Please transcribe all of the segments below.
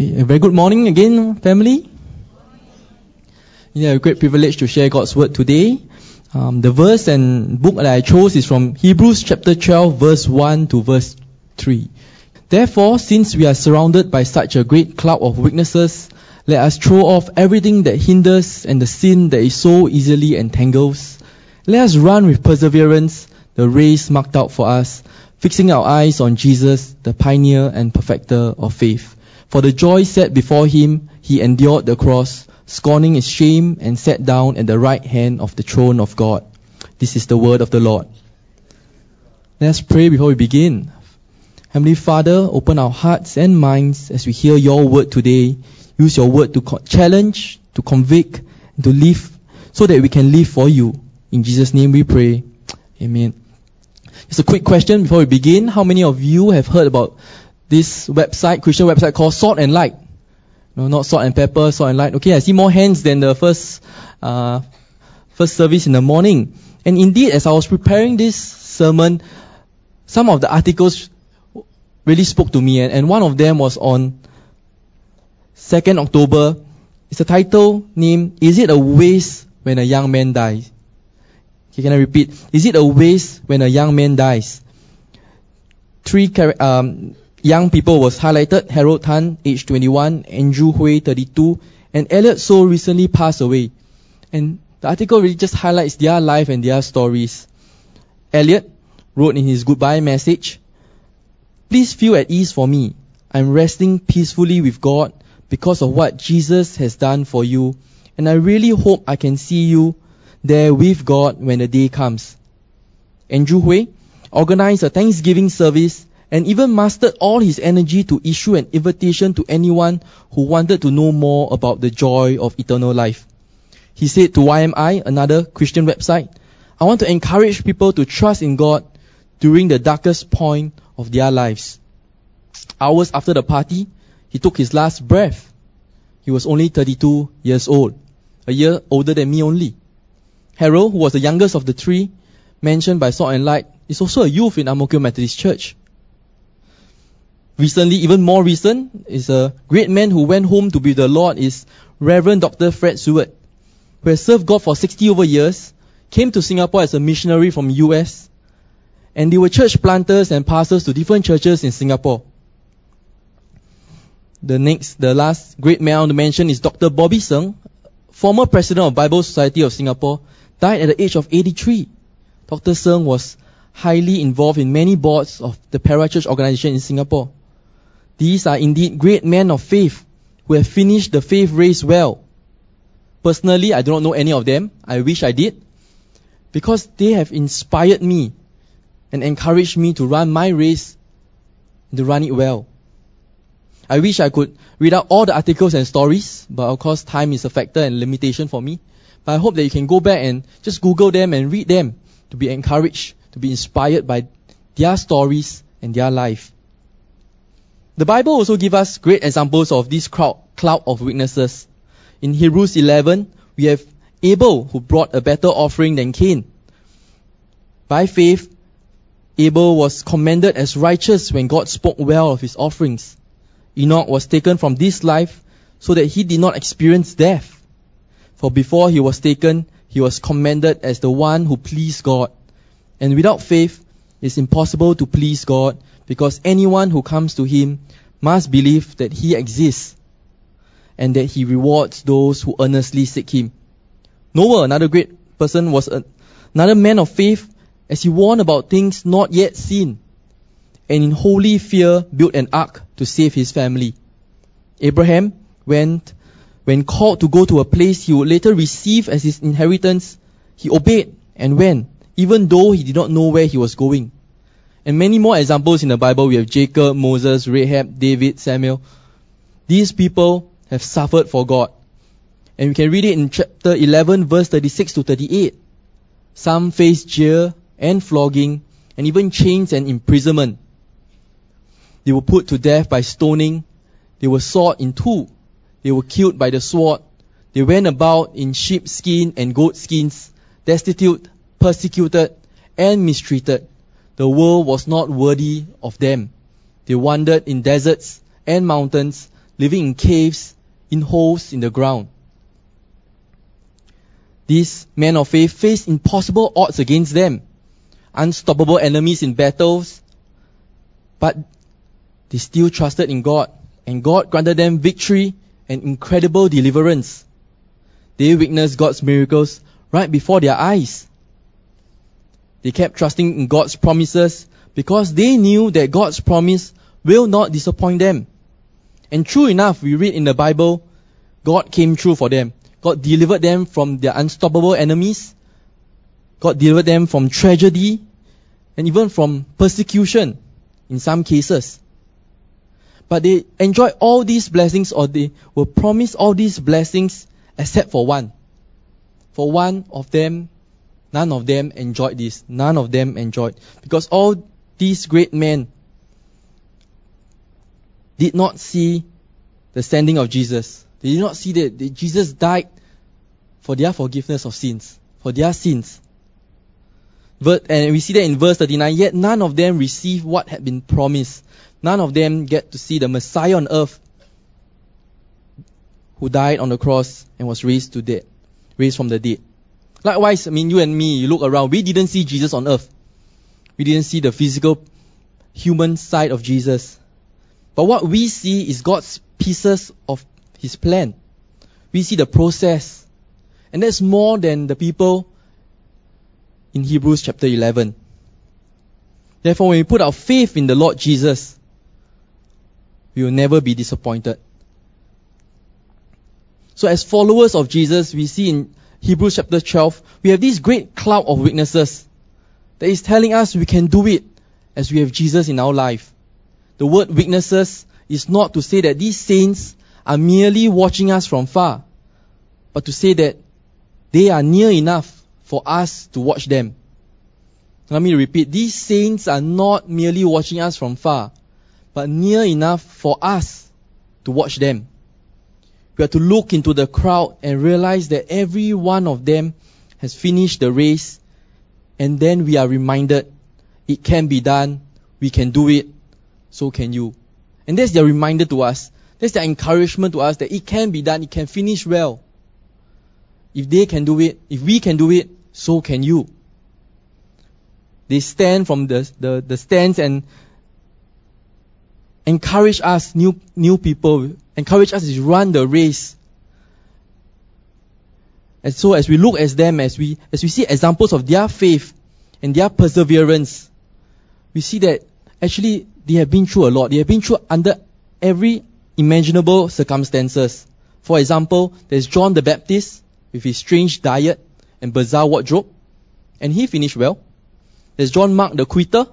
A very good morning again, family. Yeah, a great privilege to share God's word today. Um, the verse and book that I chose is from Hebrews chapter 12, verse 1 to verse 3. Therefore, since we are surrounded by such a great cloud of witnesses, let us throw off everything that hinders and the sin that is so easily entangles. Let us run with perseverance the race marked out for us, fixing our eyes on Jesus, the pioneer and perfecter of faith. For the joy set before him, he endured the cross, scorning its shame, and sat down at the right hand of the throne of God. This is the word of the Lord. Let's pray before we begin. Heavenly Father, open our hearts and minds as we hear your word today. Use your word to challenge, to convict, and to live so that we can live for you. In Jesus' name we pray. Amen. Just a quick question before we begin. How many of you have heard about this website, Christian website called Salt and Light. No, not salt and pepper, salt and light. Okay, I see more hands than the first, uh, first service in the morning. And indeed, as I was preparing this sermon, some of the articles really spoke to me, and, and one of them was on 2nd October. It's a title named, Is it a waste when a young man dies? Okay, can I repeat? Is it a waste when a young man dies? Three um, young people was highlighted. Harold Tan, age 21, Andrew Hui, 32, and Elliot So recently passed away. And the article really just highlights their life and their stories. Elliot wrote in his goodbye message, Please feel at ease for me. I'm resting peacefully with God because of what Jesus has done for you. And I really hope I can see you there with God when the day comes. Andrew Hui organized a Thanksgiving service and even mustered all his energy to issue an invitation to anyone who wanted to know more about the joy of eternal life. He said to YMI, another Christian website, I want to encourage people to trust in God during the darkest point of their lives. Hours after the party, he took his last breath. He was only 32 years old, a year older than me only. Harold, who was the youngest of the three, mentioned by Salt and Light, is also a youth in Mo Methodist Church. Recently, even more recent, is a great man who went home to be the Lord is Reverend Dr. Fred Seward, who has served God for 60 over years, came to Singapore as a missionary from US, and they were church planters and pastors to different churches in Singapore. The next, the last great man I want to mention is Dr. Bobby Sng, former president of Bible Society of Singapore, died at the age of 83. Dr. Sng was highly involved in many boards of the parachurch organization in Singapore. These are indeed great men of faith who have finished the faith race well. Personally, I do not know any of them. I wish I did. Because they have inspired me and encouraged me to run my race and to run it well. I wish I could read out all the articles and stories, but of course time is a factor and limitation for me. But I hope that you can go back and just Google them and read them to be encouraged, to be inspired by their stories and their life. The Bible also gives us great examples of this crowd, cloud of witnesses. In Hebrews 11, we have Abel who brought a better offering than Cain. By faith, Abel was commended as righteous when God spoke well of his offerings. Enoch was taken from this life so that he did not experience death. For before he was taken, he was commended as the one who pleased God. And without faith, it's impossible to please God because anyone who comes to him must believe that he exists and that he rewards those who earnestly seek him. Noah, another great person, was another man of faith as he warned about things not yet seen and in holy fear built an ark to save his family. Abraham went, when called to go to a place he would later receive as his inheritance, he obeyed and went, even though he did not know where he was going. And many more examples in the Bible. We have Jacob, Moses, Rahab, David, Samuel. These people have suffered for God. And we can read it in chapter 11 verse 36 to 38. Some faced jeer and flogging and even chains and imprisonment. They were put to death by stoning. They were sawed in two. They were killed by the sword. They went about in sheepskin and goat skins, destitute, persecuted, and mistreated. The world was not worthy of them. They wandered in deserts and mountains, living in caves, in holes in the ground. These men of faith faced impossible odds against them, unstoppable enemies in battles, but they still trusted in God, and God granted them victory and incredible deliverance. They witnessed God's miracles right before their eyes. They kept trusting in God's promises because they knew that God's promise will not disappoint them. And true enough, we read in the Bible, God came true for them. God delivered them from their unstoppable enemies. God delivered them from tragedy and even from persecution in some cases. But they enjoyed all these blessings or they were promised all these blessings except for one. For one of them, none of them enjoyed this. None of them enjoyed. Because all these great men did not see the standing of Jesus. They did not see that, Jesus died for their forgiveness of sins, for their sins. And we see that in verse 39, yet none of them received what had been promised. None of them get to see the Messiah on earth who died on the cross and was raised to dead, raised from the dead. Likewise, I mean, you and me, you look around, we didn't see Jesus on earth. We didn't see the physical human side of Jesus. But what we see is God's pieces of His plan. We see the process. And that's more than the people in Hebrews chapter 11. Therefore, when we put our faith in the Lord Jesus, we will never be disappointed. So as followers of Jesus, we see in Hebrews chapter 12, we have this great cloud of witnesses that is telling us we can do it as we have Jesus in our life. The word witnesses is not to say that these saints are merely watching us from far, but to say that they are near enough for us to watch them. Let me repeat, these saints are not merely watching us from far, but near enough for us to watch them. We have to look into the crowd and realize that every one of them has finished the race, and then we are reminded it can be done, we can do it, so can you. And that's their reminder to us. That's their encouragement to us that it can be done, it can finish well. If they can do it, if we can do it, so can you. They stand from the, the, the stands and encourage us, new, new people, encourage us to run the race. And so as we look at them, as we, as we see examples of their faith and their perseverance, we see that actually they have been through a lot. They have been through under every imaginable circumstances. For example, there's John the Baptist with his strange diet and bizarre wardrobe, and he finished well. There's John Mark the quitter,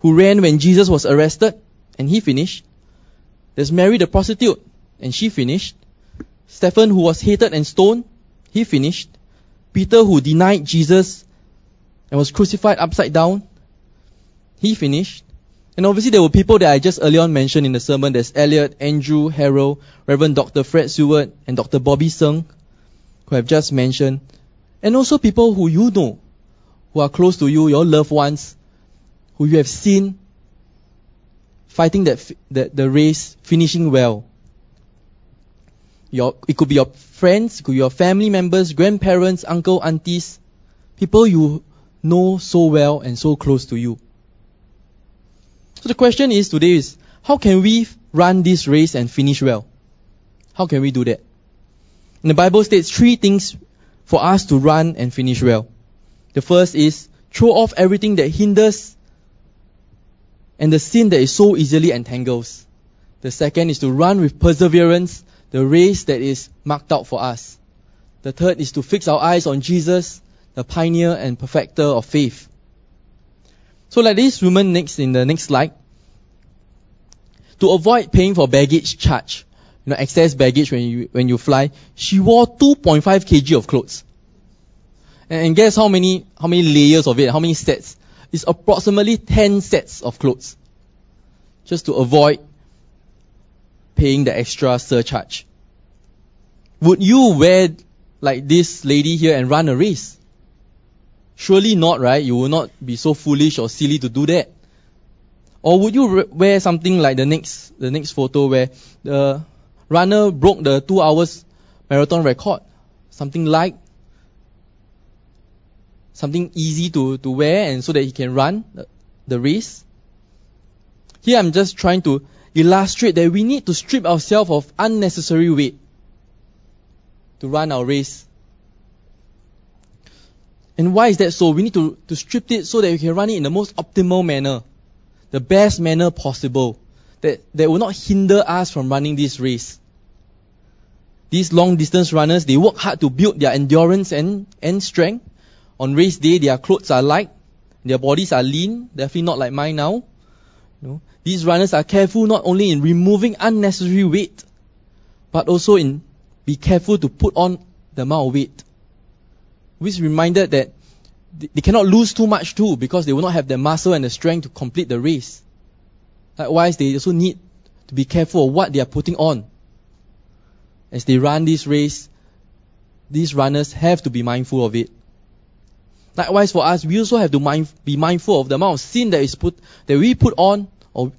who ran when Jesus was arrested, and he finished. There's Mary the prostitute, and she finished. Stephen, who was hated and stoned, he finished. Peter, who denied Jesus and was crucified upside down, he finished. And obviously there were people that I just earlier on mentioned in the sermon. There's Elliot, Andrew, Harold, Reverend Dr. Fred Seward, and Dr. Bobby Sng, who I've just mentioned. And also people who you know, who are close to you, your loved ones, who you have seen fighting that, that the race, finishing well. Your, it could be your friends, it could be your family members, grandparents, uncle, aunties, people you know so well and so close to you. So the question is today is, how can we run this race and finish well? How can we do that? And the Bible states three things for us to run and finish well. The first is throw off everything that hinders and the sin that is so easily entangles. The second is to run with perseverance the race that is marked out for us. The third is to fix our eyes on Jesus, the pioneer and perfecter of faith. So like this woman next in the next slide, to avoid paying for baggage charge, you know, excess baggage when you, when you fly, she wore 2.5 kg of clothes. And, guess how many, how many layers of it, how many sets? Is approximately 10 sets of clothes. Just to avoid paying the extra surcharge. Would you wear like this lady here and run a race? Surely not, right? You will not be so foolish or silly to do that. Or would you wear something like the next, the next photo where the, runner broke the two hours marathon record. Something light, something easy to, to wear and so that he can run the, the race. Here I'm just trying to illustrate that we need to strip ourselves of unnecessary weight to run our race. And why is that so? We need to, to strip it so that we can run it in the most optimal manner, the best manner possible, that, that will not hinder us from running this race. These long distance runners, they work hard to build their endurance and, and strength. On race day, their clothes are light, their bodies are lean, definitely not like mine now. You know, these runners are careful not only in removing unnecessary weight, but also in be careful to put on the amount of weight. Which reminded that they cannot lose too much too because they will not have the muscle and the strength to complete the race. Likewise, they also need to be careful of what they are putting on. As they run this race, these runners have to be mindful of it. Likewise for us, we also have to mind, be mindful of the amount of sin that is put, that we put on, or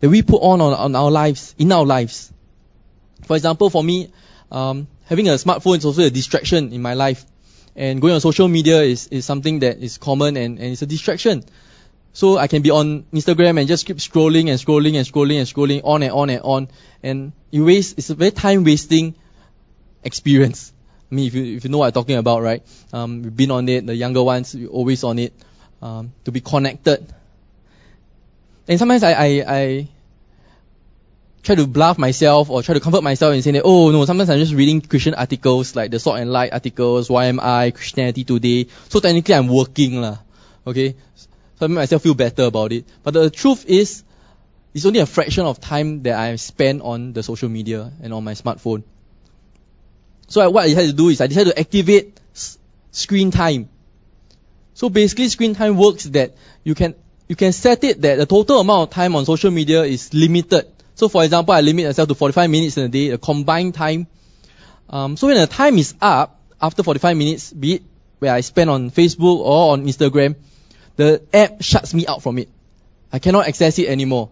that we put on, on, on our lives, in our lives. For example, for me, um, having a smartphone is also a distraction in my life. And going on social media is, is something that is common and, and it's a distraction. So I can be on Instagram and just keep scrolling and scrolling and scrolling and scrolling on and on and on. And you waste, it's a very time wasting experience. I mean, if you, if you know what I'm talking about, right? Um, we've been on it, the younger ones, we're always on it, um, to be connected. And sometimes I, I, I try to bluff myself or try to comfort myself and say that, oh no, sometimes I'm just reading Christian articles like the Salt and Light articles, YMI, Christianity Today. So technically I'm working lah. Okay? So I make myself feel better about it. But the truth is, it's only a fraction of time that I spend on the social media and on my smartphone. So I, what I decided to do is I decided to activate s- screen time. So basically screen time works that you can, you can set it that the total amount of time on social media is limited. So for example, I limit myself to 45 minutes in a day, a combined time. Um, so when the time is up, after 45 minutes, be it where I spend on Facebook or on Instagram, the app shuts me out from it. I cannot access it anymore.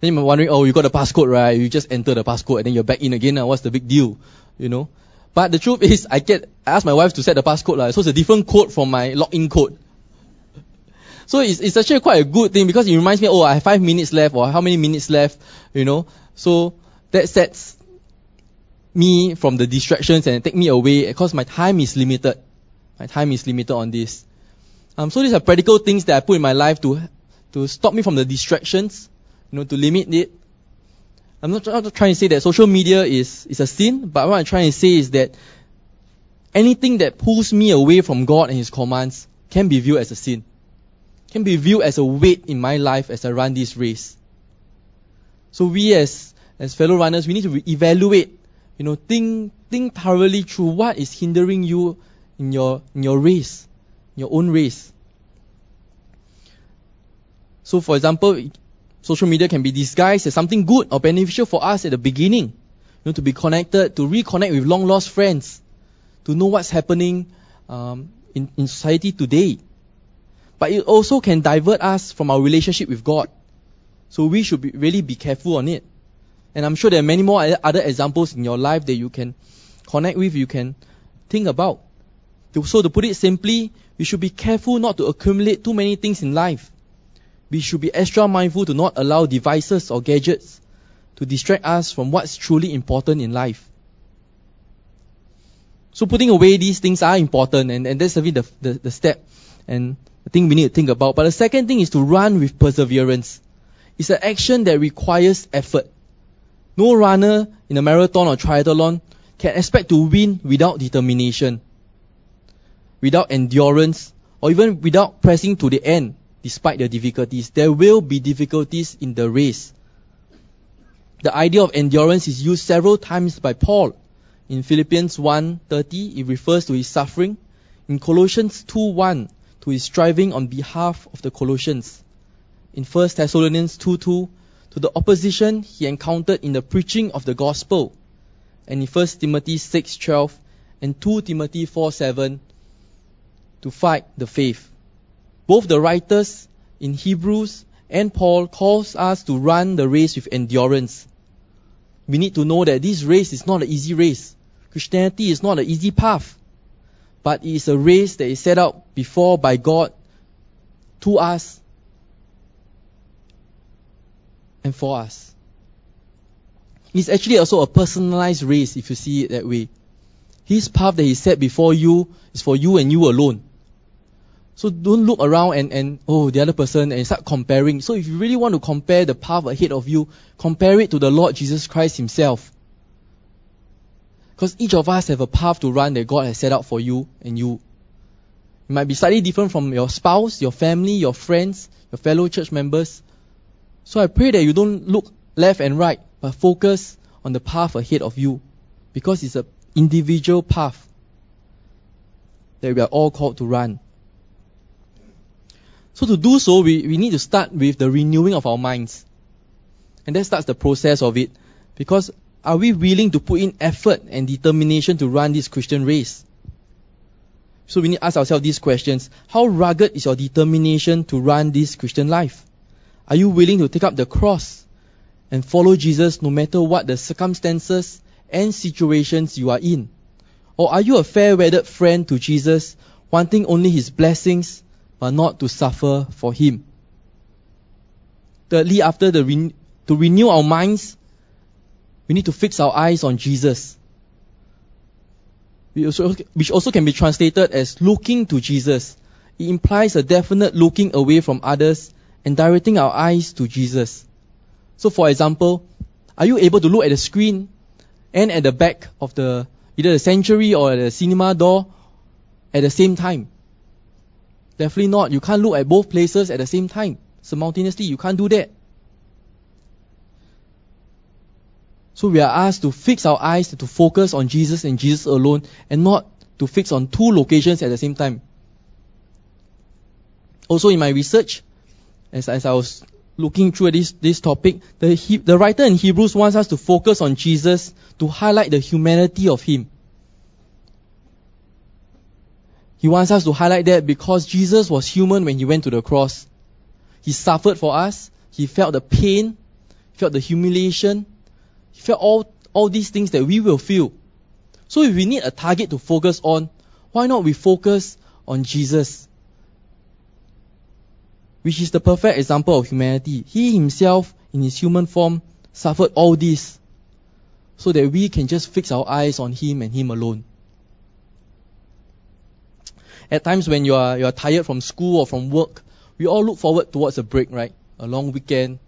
Then you're wondering, oh, you got the passcode, right? You just enter the passcode and then you're back in again. Now, what's the big deal? You know? But the truth is, I get, I ask my wife to set the passcode, like, so it's a different code from my login code. So it's, it's actually quite a good thing because it reminds me, oh, I have five minutes left or how many minutes left, you know. So that sets me from the distractions and take me away because my time is limited. My time is limited on this. Um, so these are practical things that I put in my life to, to stop me from the distractions, you know, to limit it. I'm not, I'm not trying to say that social media is, is a sin, but what I'm trying to say is that anything that pulls me away from God and His commands can be viewed as a sin. Can be viewed as a weight in my life as I run this race. So we as, as fellow runners, we need to evaluate, you know, think, think thoroughly through what is hindering you in your, in your race, in your own race. So for example, social media can be disguised as something good or beneficial for us at the beginning. You know, to be connected, to reconnect with long lost friends, to know what's happening um, in, in society today. But it also can divert us from our relationship with God. So we should be, really be careful on it. And I'm sure there are many more other examples in your life that you can connect with, you can think about. So to put it simply, we should be careful not to accumulate too many things in life. We should be extra mindful to not allow devices or gadgets to distract us from what's truly important in life. So putting away these things are important and, and that's the, the, the step and the thing we need to think about. But the second thing is to run with perseverance. It's an action that requires effort. No runner in a marathon or triathlon can expect to win without determination, without endurance, or even without pressing to the end despite the difficulties. There will be difficulties in the race. The idea of endurance is used several times by Paul. In Philippians 1:30, it refers to his suffering. In Colossians 2:1, to his striving on behalf of the Colossians. In 1 Thessalonians 2:2, to the opposition he encountered in the preaching of the gospel. And in 1 Timothy 6:12 and 2 Timothy 4:7 to fight the faith. Both the writers in Hebrews and Paul calls us to run the race with endurance. we need to know that this race is not an easy race. Christianity is not an easy path, but it is a race that is set out before by God to us and for us. It's actually also a personalized race if you see it that way. His path that He set before you is for you and you alone. So don't look around and, and oh the other person and start comparing. So if you really want to compare the path ahead of you, compare it to the Lord Jesus Christ Himself. Because each of us have a path to run that God has set out for you and you. It might be slightly different from your spouse, your family, your friends, your fellow church members. So I pray that you don't look left and right, but focus on the path ahead of you. Because it's an individual path that we are all called to run. So to do so, we, we need to start with the renewing of our minds. And that starts the process of it. Because are we willing to put in effort and determination to run this Christian race? So we need to ask ourselves these questions. How rugged is your determination to run this Christian life? Are you willing to take up the cross and follow Jesus no matter what the circumstances and situations you are in? Or are you a fair weathered friend to Jesus, wanting only his blessings but not to suffer for him. Thirdly, after the re- to renew our minds, we need to fix our eyes on Jesus. Which also can be translated as looking to Jesus. It implies a definite looking away from others and directing our eyes to Jesus. So for example, are you able to look at the screen and at the back of the either the sanctuary or the cinema door at the same time? Definitely not. You can't look at both places at the same time. Simultaneously, you can't do that. So we are asked to fix our eyes to focus on Jesus and Jesus alone and not to fix on two locations at the same time. Also in my research, as, as I was looking through this, this topic, the, the writer in Hebrews wants us to focus on Jesus to highlight the humanity of Him. He wants us to highlight that because Jesus was human when he went to the cross. He suffered for us. He felt the pain, felt the humiliation, he felt all, all these things that we will feel. So if we need a target to focus on, why not we focus on Jesus? Which is the perfect example of humanity. He himself, in his human form, suffered all this so that we can just fix our eyes on him and him alone. At times when you are, you are tired from school or from work, we all look forward towards a break, right? A long weekend,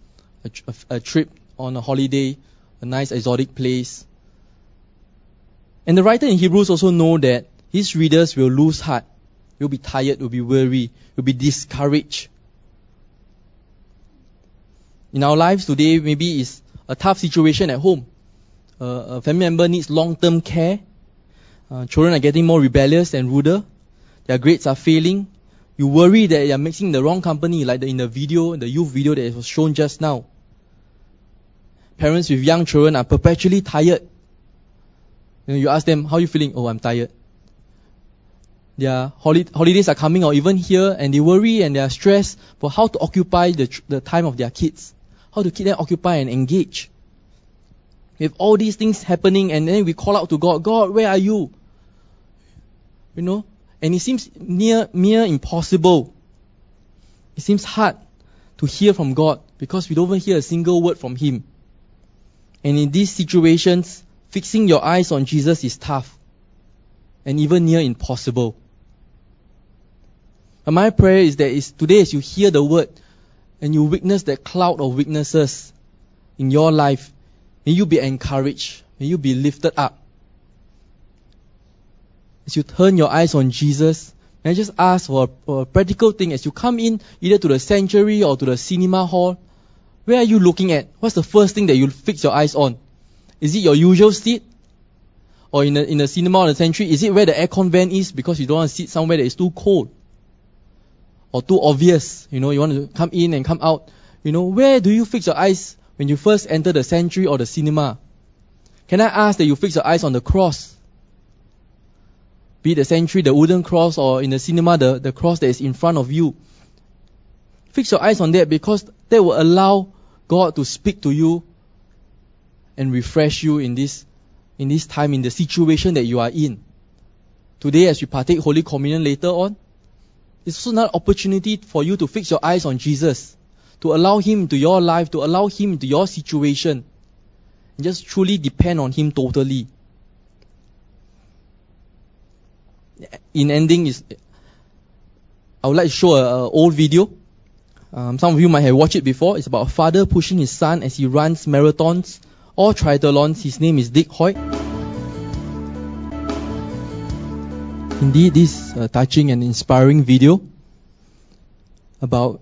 a, a, a trip on a holiday, a nice exotic place. And the writer in Hebrews also know that his readers will lose heart, will be tired, will be weary, will be discouraged. In our lives today, maybe it's a tough situation at home. Uh, a family member needs long-term care. Uh, children are getting more rebellious and ruder their grades are failing, you worry that they are mixing the wrong company, like the, in the video, the youth video that was shown just now. Parents with young children are perpetually tired. You, know, you ask them, how are you feeling? Oh, I'm tired. Their holi- holidays are coming or even here and they worry and they are stressed for how to occupy the, tr- the time of their kids. How to keep them occupied and engaged. With all these things happening and then we call out to God, God, where are you? You know, and it seems near, mere impossible. It seems hard to hear from God because we don't hear a single word from Him. And in these situations, fixing your eyes on Jesus is tough and even near impossible. But my prayer is that is today as you hear the word and you witness that cloud of witnesses in your life, may you be encouraged, may you be lifted up as you turn your eyes on Jesus, may I just ask for a, for a practical thing as you come in either to the sanctuary or to the cinema hall, where are you looking at? What's the first thing that you fix your eyes on? Is it your usual seat? Or in the, in the cinema or the sanctuary, is it where the aircon vent is because you don't want to sit somewhere that is too cold? Or too obvious, you know, you want to come in and come out. You know, where do you fix your eyes when you first enter the sanctuary or the cinema? Can I ask that you fix your eyes on the cross? Be the sanctuary, the wooden cross, or in the cinema, the, the cross that is in front of you. Fix your eyes on that because that will allow God to speak to you and refresh you in this in this time in the situation that you are in. Today as we partake Holy Communion later on, it's also an opportunity for you to fix your eyes on Jesus, to allow Him into your life, to allow Him into your situation, and just truly depend on Him totally. In ending is, I would like to show an old video. Um, some of you might have watched it before. It's about a father pushing his son as he runs marathons or triathlons. His name is Dick Hoyt. Indeed, this uh, touching and inspiring video about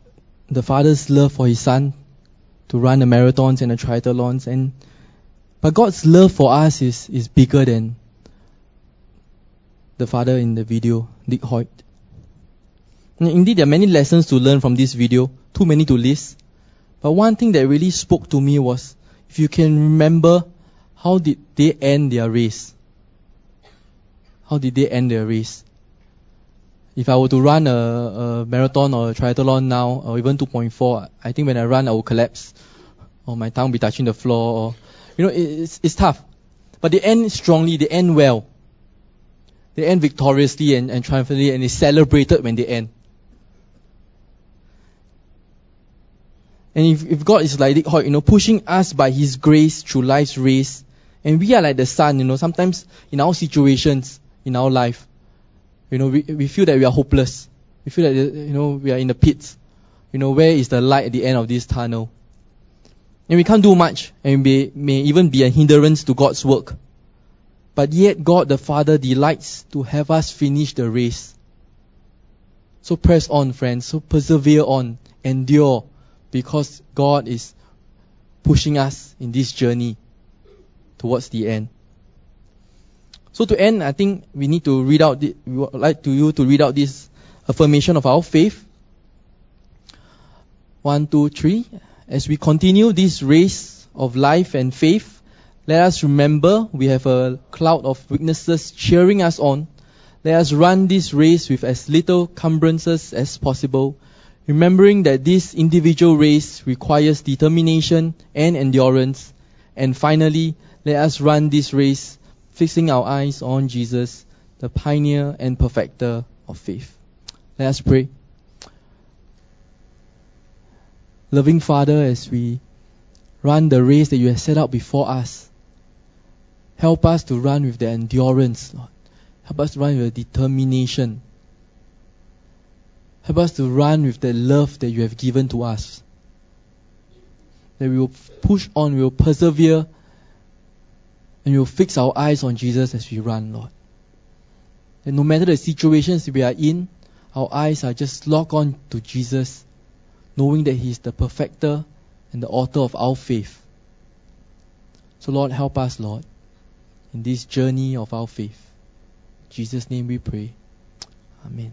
the father's love for his son to run the marathons and the triathlons and but God's love for us is, is bigger than the father in the video, Dick Hoyt. And indeed, there are many lessons to learn from this video, too many to list. But one thing that really spoke to me was if you can remember how did they end their race? How did they end their race? If I were to run a, a marathon or a triathlon now, or even 2.4, I think when I run, I will collapse, or my tongue be touching the floor, or you know, it's, it's tough. But they end strongly, they end well. They end victoriously and, and triumphantly, and it's celebrated when they end. And if, if God is like you know, pushing us by His grace through life's race, and we are like the sun, you know, sometimes in our situations, in our life, you know, we, we feel that we are hopeless. We feel that, you know, we are in the pits. You know, where is the light at the end of this tunnel? And we can't do much, and we may even be a hindrance to God's work. But yet God the Father delights to have us finish the race. So press on, friends. So persevere on. Endure. Because God is pushing us in this journey towards the end. So to end, I think we need to read out, the, we would like to you to read out this affirmation of our faith. One, two, three. As we continue this race of life and faith, let us remember we have a cloud of witnesses cheering us on. Let us run this race with as little cumbrances as possible, remembering that this individual race requires determination and endurance. And finally, let us run this race fixing our eyes on Jesus, the pioneer and perfecter of faith. Let us pray. Loving Father, as we run the race that you have set out before us, help us to run with the endurance, Lord. Help us to run with the determination. Help us to run with the love that you have given to us. That we will push on, we will persevere, and we will fix our eyes on Jesus as we run, Lord. That no matter the situations we are in, our eyes are just locked on to Jesus knowing that He is the perfecter and the author of our faith. So, Lord, help us, Lord, in this journey of our faith. In Jesus' name we pray. Amen.